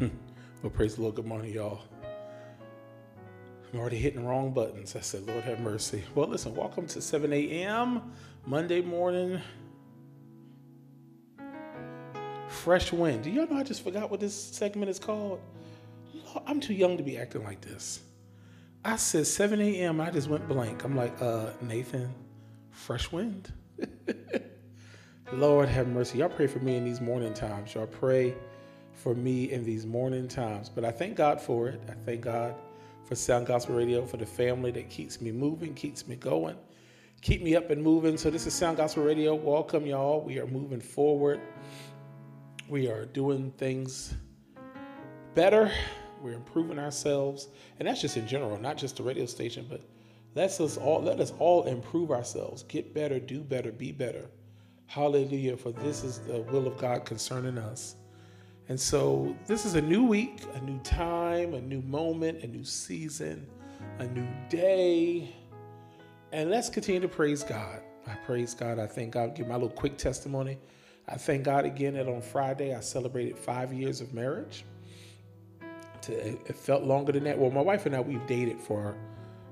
well, praise the Lord. Good morning, y'all. I'm already hitting wrong buttons. I said, Lord have mercy. Well, listen, welcome to 7 a.m. Monday morning. Fresh wind. Do y'all know I just forgot what this segment is called? I'm too young to be acting like this. I said 7 a.m. I just went blank. I'm like, uh, Nathan, fresh wind. Lord have mercy. Y'all pray for me in these morning times. Y'all pray for me in these morning times. But I thank God for it. I thank God for Sound Gospel Radio, for the family that keeps me moving, keeps me going, keep me up and moving. So this is Sound Gospel Radio. Welcome, y'all. We are moving forward. We are doing things better. We're improving ourselves, and that's just in general, not just the radio station, but let us all let us all improve ourselves, get better, do better, be better. Hallelujah! For this is the will of God concerning us. And so this is a new week, a new time, a new moment, a new season, a new day. And let's continue to praise God. I praise God. I thank God. Give my little quick testimony. I thank God again that on Friday I celebrated five years of marriage. It felt longer than that. Well, my wife and I, we've dated for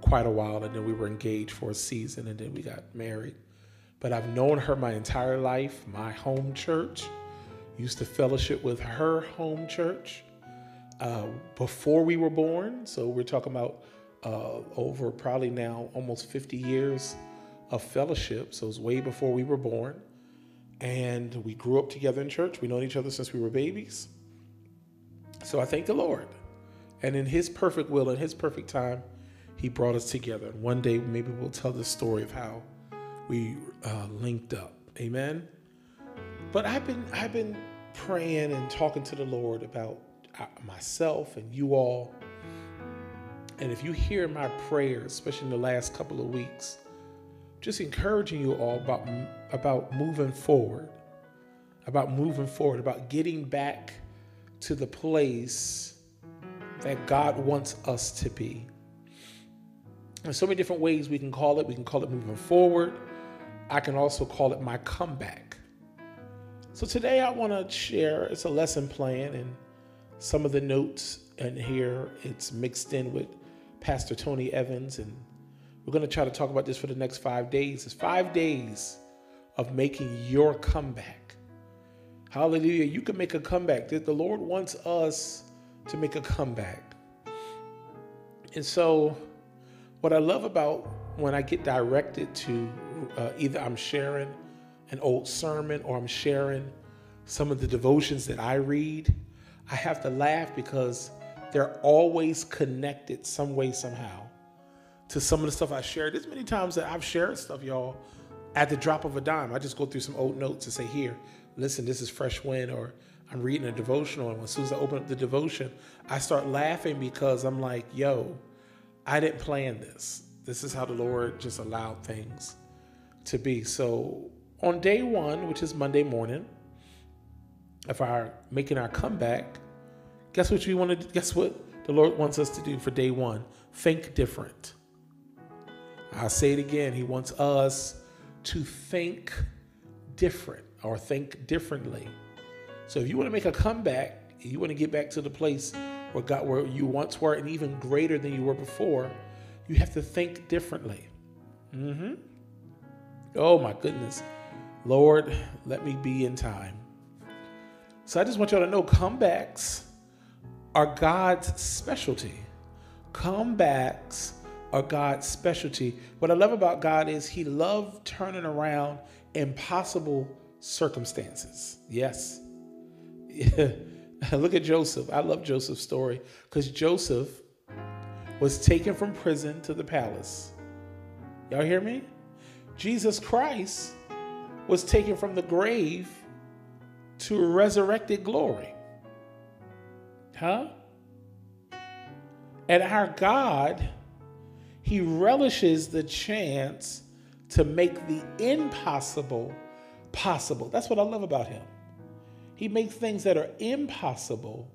quite a while, and then we were engaged for a season, and then we got married. But I've known her my entire life, my home church used to fellowship with her home church uh, before we were born. So we're talking about uh, over probably now almost 50 years of fellowship. So it's way before we were born. And we grew up together in church. We known each other since we were babies. So I thank the Lord. And in His perfect will and His perfect time, He brought us together. And one day, maybe we'll tell the story of how we uh, linked up. Amen. But I've been I've been praying and talking to the Lord about uh, myself and you all. And if you hear my prayers, especially in the last couple of weeks, just encouraging you all about about moving forward, about moving forward, about getting back to the place that God wants us to be. There's so many different ways we can call it. We can call it moving forward. I can also call it my comeback. So today I want to share, it's a lesson plan, and some of the notes and here, it's mixed in with Pastor Tony Evans, and we're going to try to talk about this for the next five days. It's five days of making your comeback. Hallelujah. You can make a comeback. The Lord wants us to make a comeback. And so, what I love about when I get directed to uh, either I'm sharing an old sermon or I'm sharing some of the devotions that I read, I have to laugh because they're always connected some way, somehow to some of the stuff I shared. There's many times that I've shared stuff, y'all, at the drop of a dime. I just go through some old notes and say, here, listen, this is fresh wind, or I'm reading a devotional. And as soon as I open up the devotion, I start laughing because I'm like, yo, I didn't plan this. This is how the Lord just allowed things to be. So on day one, which is Monday morning, of our making our comeback, guess what we want to guess what the Lord wants us to do for day one? Think different. I'll say it again. He wants us to think different or think differently. So if you want to make a comeback, you want to get back to the place where God where you once were and even greater than you were before, you have to think differently. Mm-hmm. Oh my goodness. Lord, let me be in time. So I just want y'all to know comebacks are God's specialty. Comebacks are God's specialty. What I love about God is He loved turning around impossible circumstances. Yes. Look at Joseph. I love Joseph's story because Joseph was taken from prison to the palace. Y'all hear me? Jesus Christ was taken from the grave to resurrected glory. Huh? And our God, He relishes the chance to make the impossible possible. That's what I love about Him. He makes things that are impossible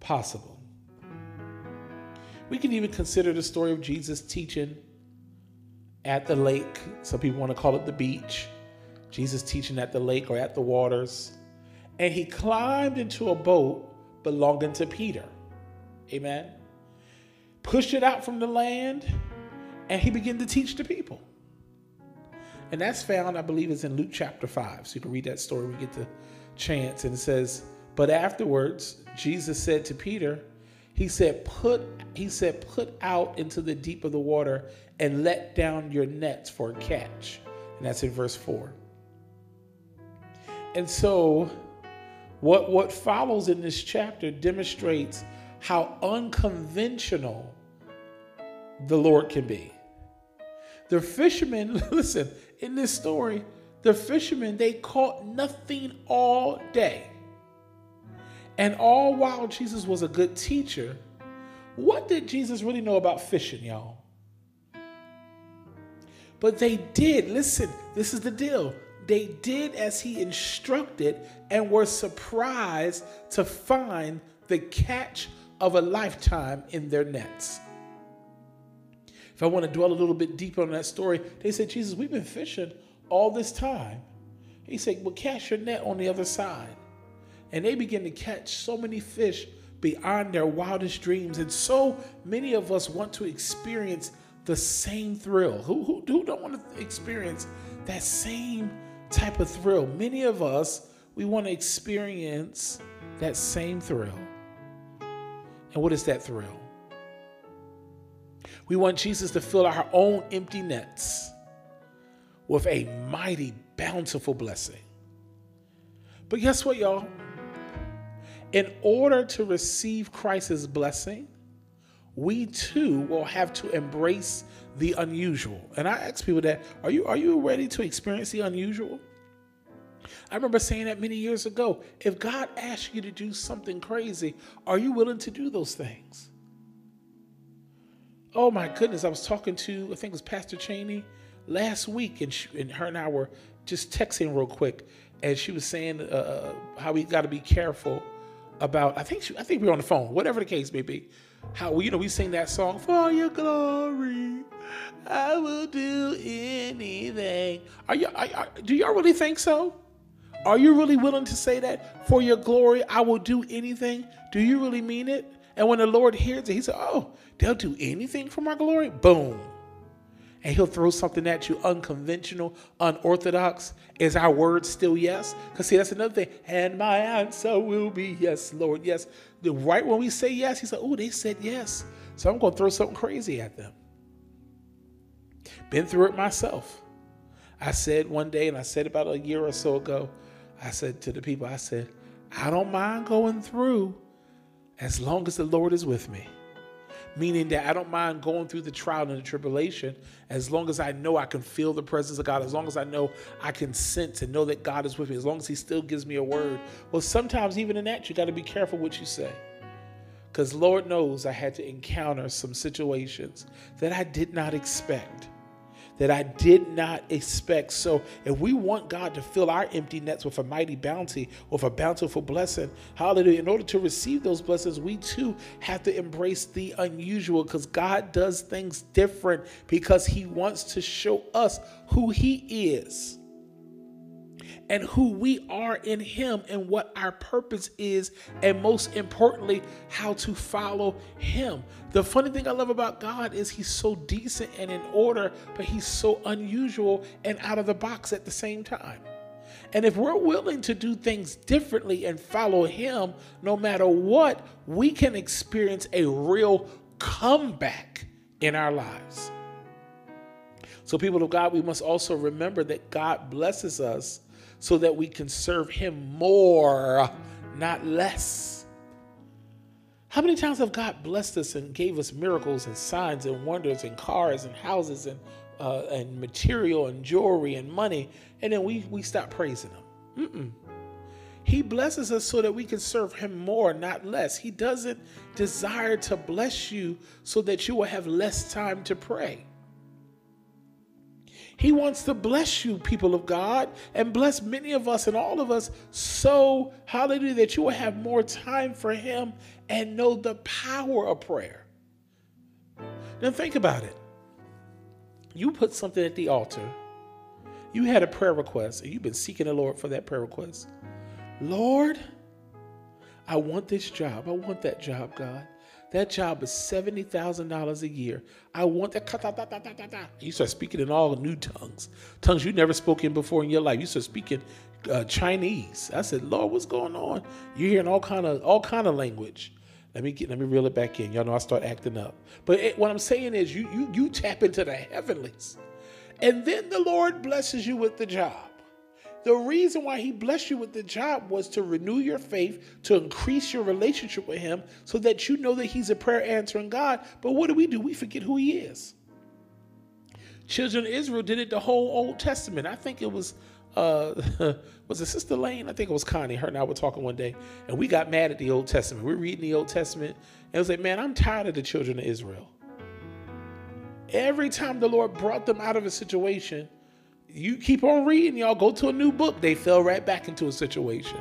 possible. We can even consider the story of Jesus teaching at the lake. Some people want to call it the beach. Jesus teaching at the lake or at the waters. And he climbed into a boat belonging to Peter. Amen. Pushed it out from the land and he began to teach the people. And that's found, I believe, is in Luke chapter 5. So you can read that story when we get the chance. And it says, But afterwards, Jesus said to Peter, He said, Put he said, Put out into the deep of the water and let down your nets for a catch. And that's in verse 4. And so what, what follows in this chapter demonstrates how unconventional the Lord can be. The fishermen, listen, in this story, the fishermen, they caught nothing all day. And all while Jesus was a good teacher, what did Jesus really know about fishing, y'all? But they did, listen, this is the deal. They did as he instructed and were surprised to find the catch of a lifetime in their nets. If I want to dwell a little bit deeper on that story, they said, Jesus, we've been fishing all this time. He said, Well, cast your net on the other side. And they begin to catch so many fish beyond their wildest dreams. And so many of us want to experience the same thrill. Who, who, who don't want to experience that same type of thrill? Many of us, we want to experience that same thrill. And what is that thrill? We want Jesus to fill our own empty nets with a mighty, bountiful blessing. But guess what, y'all? In order to receive Christ's blessing, we too will have to embrace the unusual. And I ask people that, are you are you ready to experience the unusual? I remember saying that many years ago. If God asks you to do something crazy, are you willing to do those things? Oh my goodness, I was talking to, I think it was Pastor Cheney last week, and, she, and her and I were just texting real quick, and she was saying uh, uh how we got to be careful about. I think she, I think we were on the phone, whatever the case may be. How you know we sing that song for your glory, I will do anything. Are you? Are, are, do y'all really think so? Are you really willing to say that for your glory? I will do anything. Do you really mean it? And when the Lord hears it, He said, "Oh, they'll do anything for my glory." Boom and he'll throw something at you unconventional, unorthodox. Is our word still yes? Because see, that's another thing. And my answer will be yes, Lord, yes. The right when we say yes, he said, Oh, they said yes. So I'm going to throw something crazy at them. Been through it myself. I said one day, and I said about a year or so ago, I said to the people, I said, I don't mind going through as long as the Lord is with me meaning that I don't mind going through the trial and the tribulation as long as I know I can feel the presence of God, as long as I know I can sense and know that God is with me, as long as He still gives me a word. Well, sometimes even in that, you got to be careful what you say. Because Lord knows I had to encounter some situations that I did not expect that I did not expect. So, if we want God to fill our empty nets with a mighty bounty, with a bountiful blessing, hallelujah, in order to receive those blessings, we too have to embrace the unusual because God does things different because He wants to show us who He is and who we are in Him and what our purpose is, and most importantly, how to follow Him. The funny thing I love about God is He's so decent and in order, but He's so unusual and out of the box at the same time. And if we're willing to do things differently and follow Him, no matter what, we can experience a real comeback in our lives. So, people of God, we must also remember that God blesses us so that we can serve Him more, not less. How many times have God blessed us and gave us miracles and signs and wonders and cars and houses and uh, and material and jewelry and money, and then we we stop praising Him? Mm-mm. He blesses us so that we can serve Him more, not less. He doesn't desire to bless you so that you will have less time to pray. He wants to bless you, people of God, and bless many of us and all of us so, hallelujah, that you will have more time for Him and know the power of prayer. Now think about it. You put something at the altar. You had a prayer request, and you've been seeking the Lord for that prayer request. Lord, I want this job. I want that job, God. That job is $70,000 a year. I want that. You start speaking in all the new tongues, tongues you never spoken before in your life. You start speaking uh, Chinese. I said, Lord, what's going on? You're hearing all kind of all kind of language. Let me get, let me reel it back in. Y'all know I start acting up. But it, what I'm saying is, you you you tap into the heavenlies, and then the Lord blesses you with the job. The reason why he blessed you with the job was to renew your faith, to increase your relationship with him, so that you know that he's a prayer answering God. But what do we do? We forget who he is. Children of Israel did it the whole Old Testament. I think it was uh, was it Sister Lane? I think it was Connie. Her and I were talking one day, and we got mad at the Old Testament. We're reading the Old Testament, and it was like, man, I'm tired of the children of Israel. Every time the Lord brought them out of a situation, you keep on reading, y'all go to a new book, they fell right back into a situation.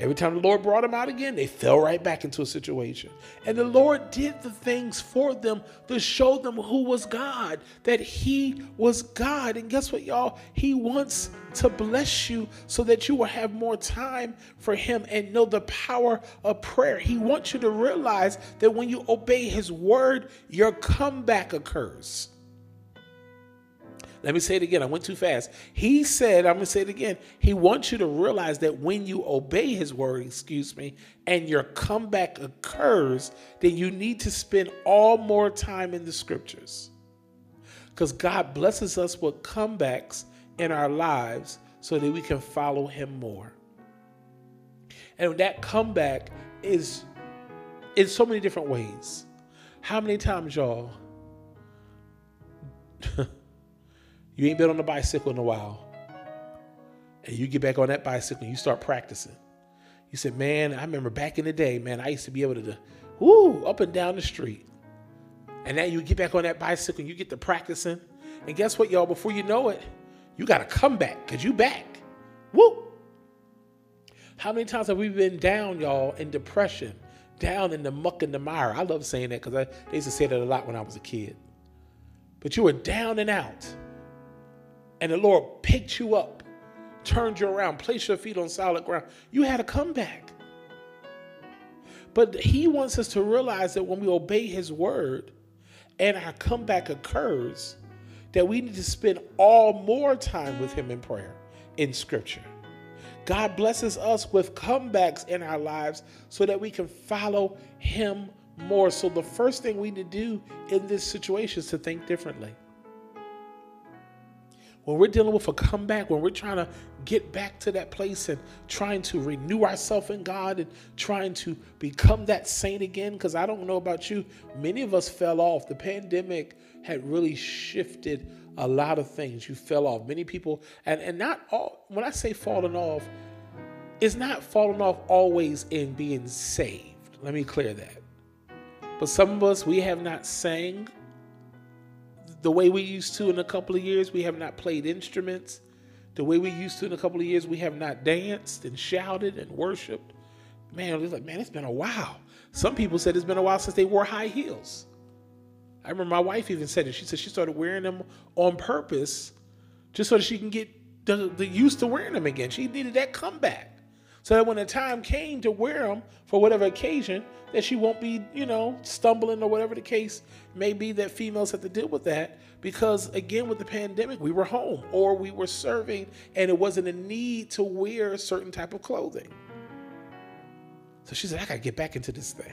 Every time the Lord brought them out again, they fell right back into a situation. And the Lord did the things for them to show them who was God, that He was God. And guess what, y'all? He wants to bless you so that you will have more time for Him and know the power of prayer. He wants you to realize that when you obey His word, your comeback occurs. Let me say it again. I went too fast. He said, I'm going to say it again. He wants you to realize that when you obey his word, excuse me, and your comeback occurs, then you need to spend all more time in the scriptures. Because God blesses us with comebacks in our lives so that we can follow him more. And that comeback is in so many different ways. How many times, y'all? You ain't been on a bicycle in a while. And you get back on that bicycle and you start practicing. You said, man, I remember back in the day, man, I used to be able to, do, woo, up and down the street. And now you get back on that bicycle and you get to practicing. And guess what, y'all? Before you know it, you got to come back because you back. Woo! How many times have we been down, y'all, in depression, down in the muck and the mire? I love saying that because I used to say that a lot when I was a kid. But you were down and out and the Lord picked you up, turned you around, placed your feet on solid ground, you had a comeback. But He wants us to realize that when we obey His word and our comeback occurs, that we need to spend all more time with Him in prayer, in Scripture. God blesses us with comebacks in our lives so that we can follow Him more. So, the first thing we need to do in this situation is to think differently when we're dealing with a comeback, when we're trying to get back to that place and trying to renew ourselves in God and trying to become that saint again, because I don't know about you, many of us fell off. The pandemic had really shifted a lot of things. You fell off. Many people, and, and not all, when I say falling off, it's not falling off always in being saved. Let me clear that. But some of us, we have not sang the way we used to in a couple of years. We have not played instruments. The way we used to in a couple of years, we have not danced and shouted and worshiped. Man, it's like, man, it's been a while. Some people said it's been a while since they wore high heels. I remember my wife even said it. She said she started wearing them on purpose just so that she can get the, the used to wearing them again. She needed that comeback. So that when the time came to wear them for whatever occasion, that she won't be, you know, stumbling or whatever the case may be that females have to deal with that. Because again, with the pandemic, we were home or we were serving and it wasn't a need to wear a certain type of clothing. So she said, I gotta get back into this thing.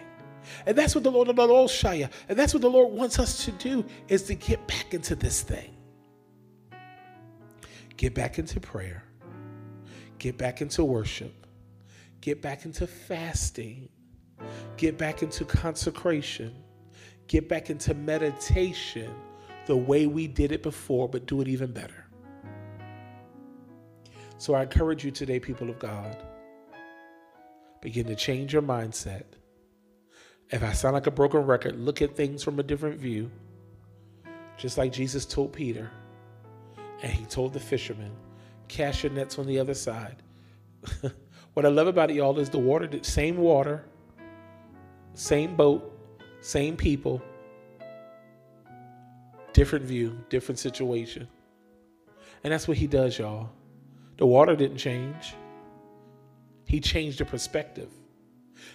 And that's what the Lord, of the Lord Shaya, and that's what the Lord wants us to do is to get back into this thing. Get back into prayer. Get back into worship Get back into fasting. Get back into consecration. Get back into meditation the way we did it before, but do it even better. So I encourage you today, people of God, begin to change your mindset. If I sound like a broken record, look at things from a different view. Just like Jesus told Peter, and he told the fishermen, cast your nets on the other side. What I love about it, y'all, is the water, the same water, same boat, same people, different view, different situation. And that's what he does, y'all. The water didn't change, he changed the perspective.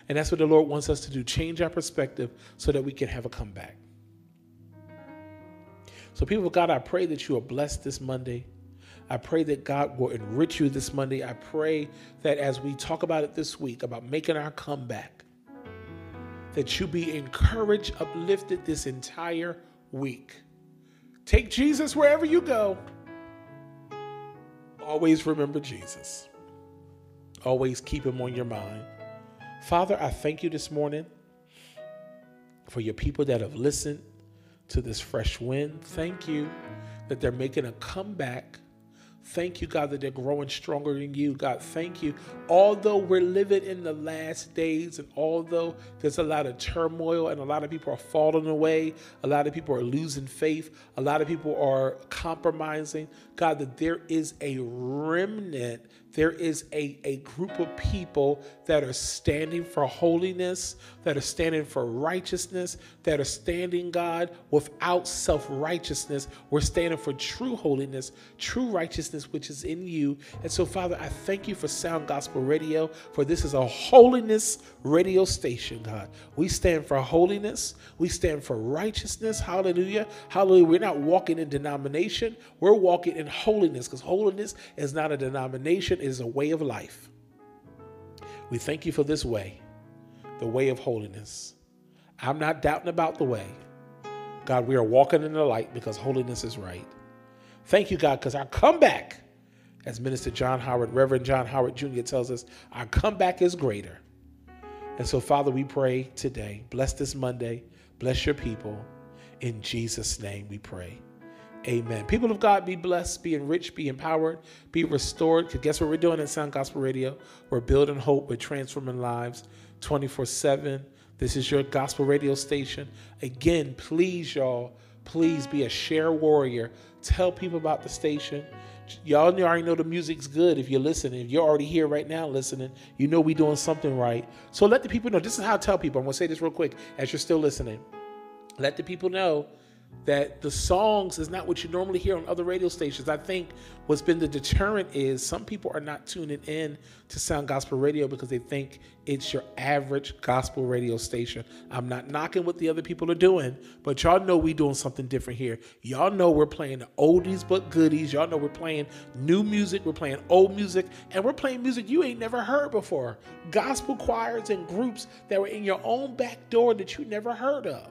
And that's what the Lord wants us to do change our perspective so that we can have a comeback. So, people of God, I pray that you are blessed this Monday. I pray that God will enrich you this Monday. I pray that as we talk about it this week, about making our comeback, that you be encouraged, uplifted this entire week. Take Jesus wherever you go. Always remember Jesus. Always keep him on your mind. Father, I thank you this morning for your people that have listened to this fresh wind. Thank you that they're making a comeback Thank you, God, that they're growing stronger in you. God, thank you. Although we're living in the last days, and although there's a lot of turmoil and a lot of people are falling away, a lot of people are losing faith, a lot of people are compromising, God, that there is a remnant there is a, a group of people that are standing for holiness, that are standing for righteousness, that are standing, God, without self righteousness. We're standing for true holiness, true righteousness, which is in you. And so, Father, I thank you for Sound Gospel Radio, for this is a holiness radio station, God. We stand for holiness, we stand for righteousness. Hallelujah. Hallelujah. We're not walking in denomination, we're walking in holiness because holiness is not a denomination is a way of life. We thank you for this way, the way of holiness. I'm not doubting about the way. God, we are walking in the light because holiness is right. Thank you, God, because our comeback, as Minister John Howard, Reverend John Howard Jr. tells us, our comeback is greater. And so, Father, we pray today, bless this Monday, bless your people. In Jesus' name we pray. Amen. People of God, be blessed, be enriched, be empowered, be restored. Because guess what we're doing at Sound Gospel Radio? We're building hope, we're transforming lives 24 7. This is your gospel radio station. Again, please, y'all, please be a share warrior. Tell people about the station. Y'all already know the music's good if you're listening. If you're already here right now listening, you know we're doing something right. So let the people know. This is how I tell people. I'm going to say this real quick as you're still listening. Let the people know that the songs is not what you normally hear on other radio stations. I think what's been the deterrent is some people are not tuning in to Sound Gospel Radio because they think it's your average gospel radio station. I'm not knocking what the other people are doing, but y'all know we doing something different here. Y'all know we're playing the oldies but goodies. Y'all know we're playing new music, we're playing old music, and we're playing music you ain't never heard before. Gospel choirs and groups that were in your own back door that you never heard of.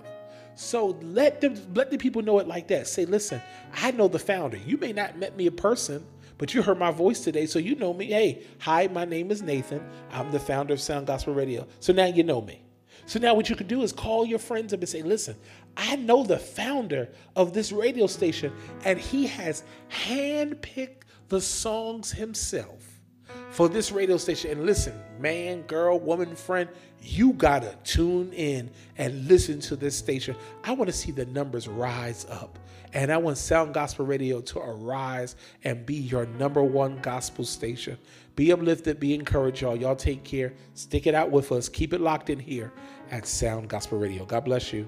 So let them let the people know it like that. Say, listen, I know the founder. You may not met me in person, but you heard my voice today, so you know me. Hey, hi, my name is Nathan. I'm the founder of Sound Gospel Radio. So now you know me. So now what you can do is call your friends up and say, listen, I know the founder of this radio station, and he has handpicked the songs himself for this radio station. And listen, man, girl, woman, friend, you gotta tune in and listen to this station. I wanna see the numbers rise up. And I want Sound Gospel Radio to arise and be your number one gospel station. Be uplifted, be encouraged, y'all. Y'all take care. Stick it out with us. Keep it locked in here at Sound Gospel Radio. God bless you.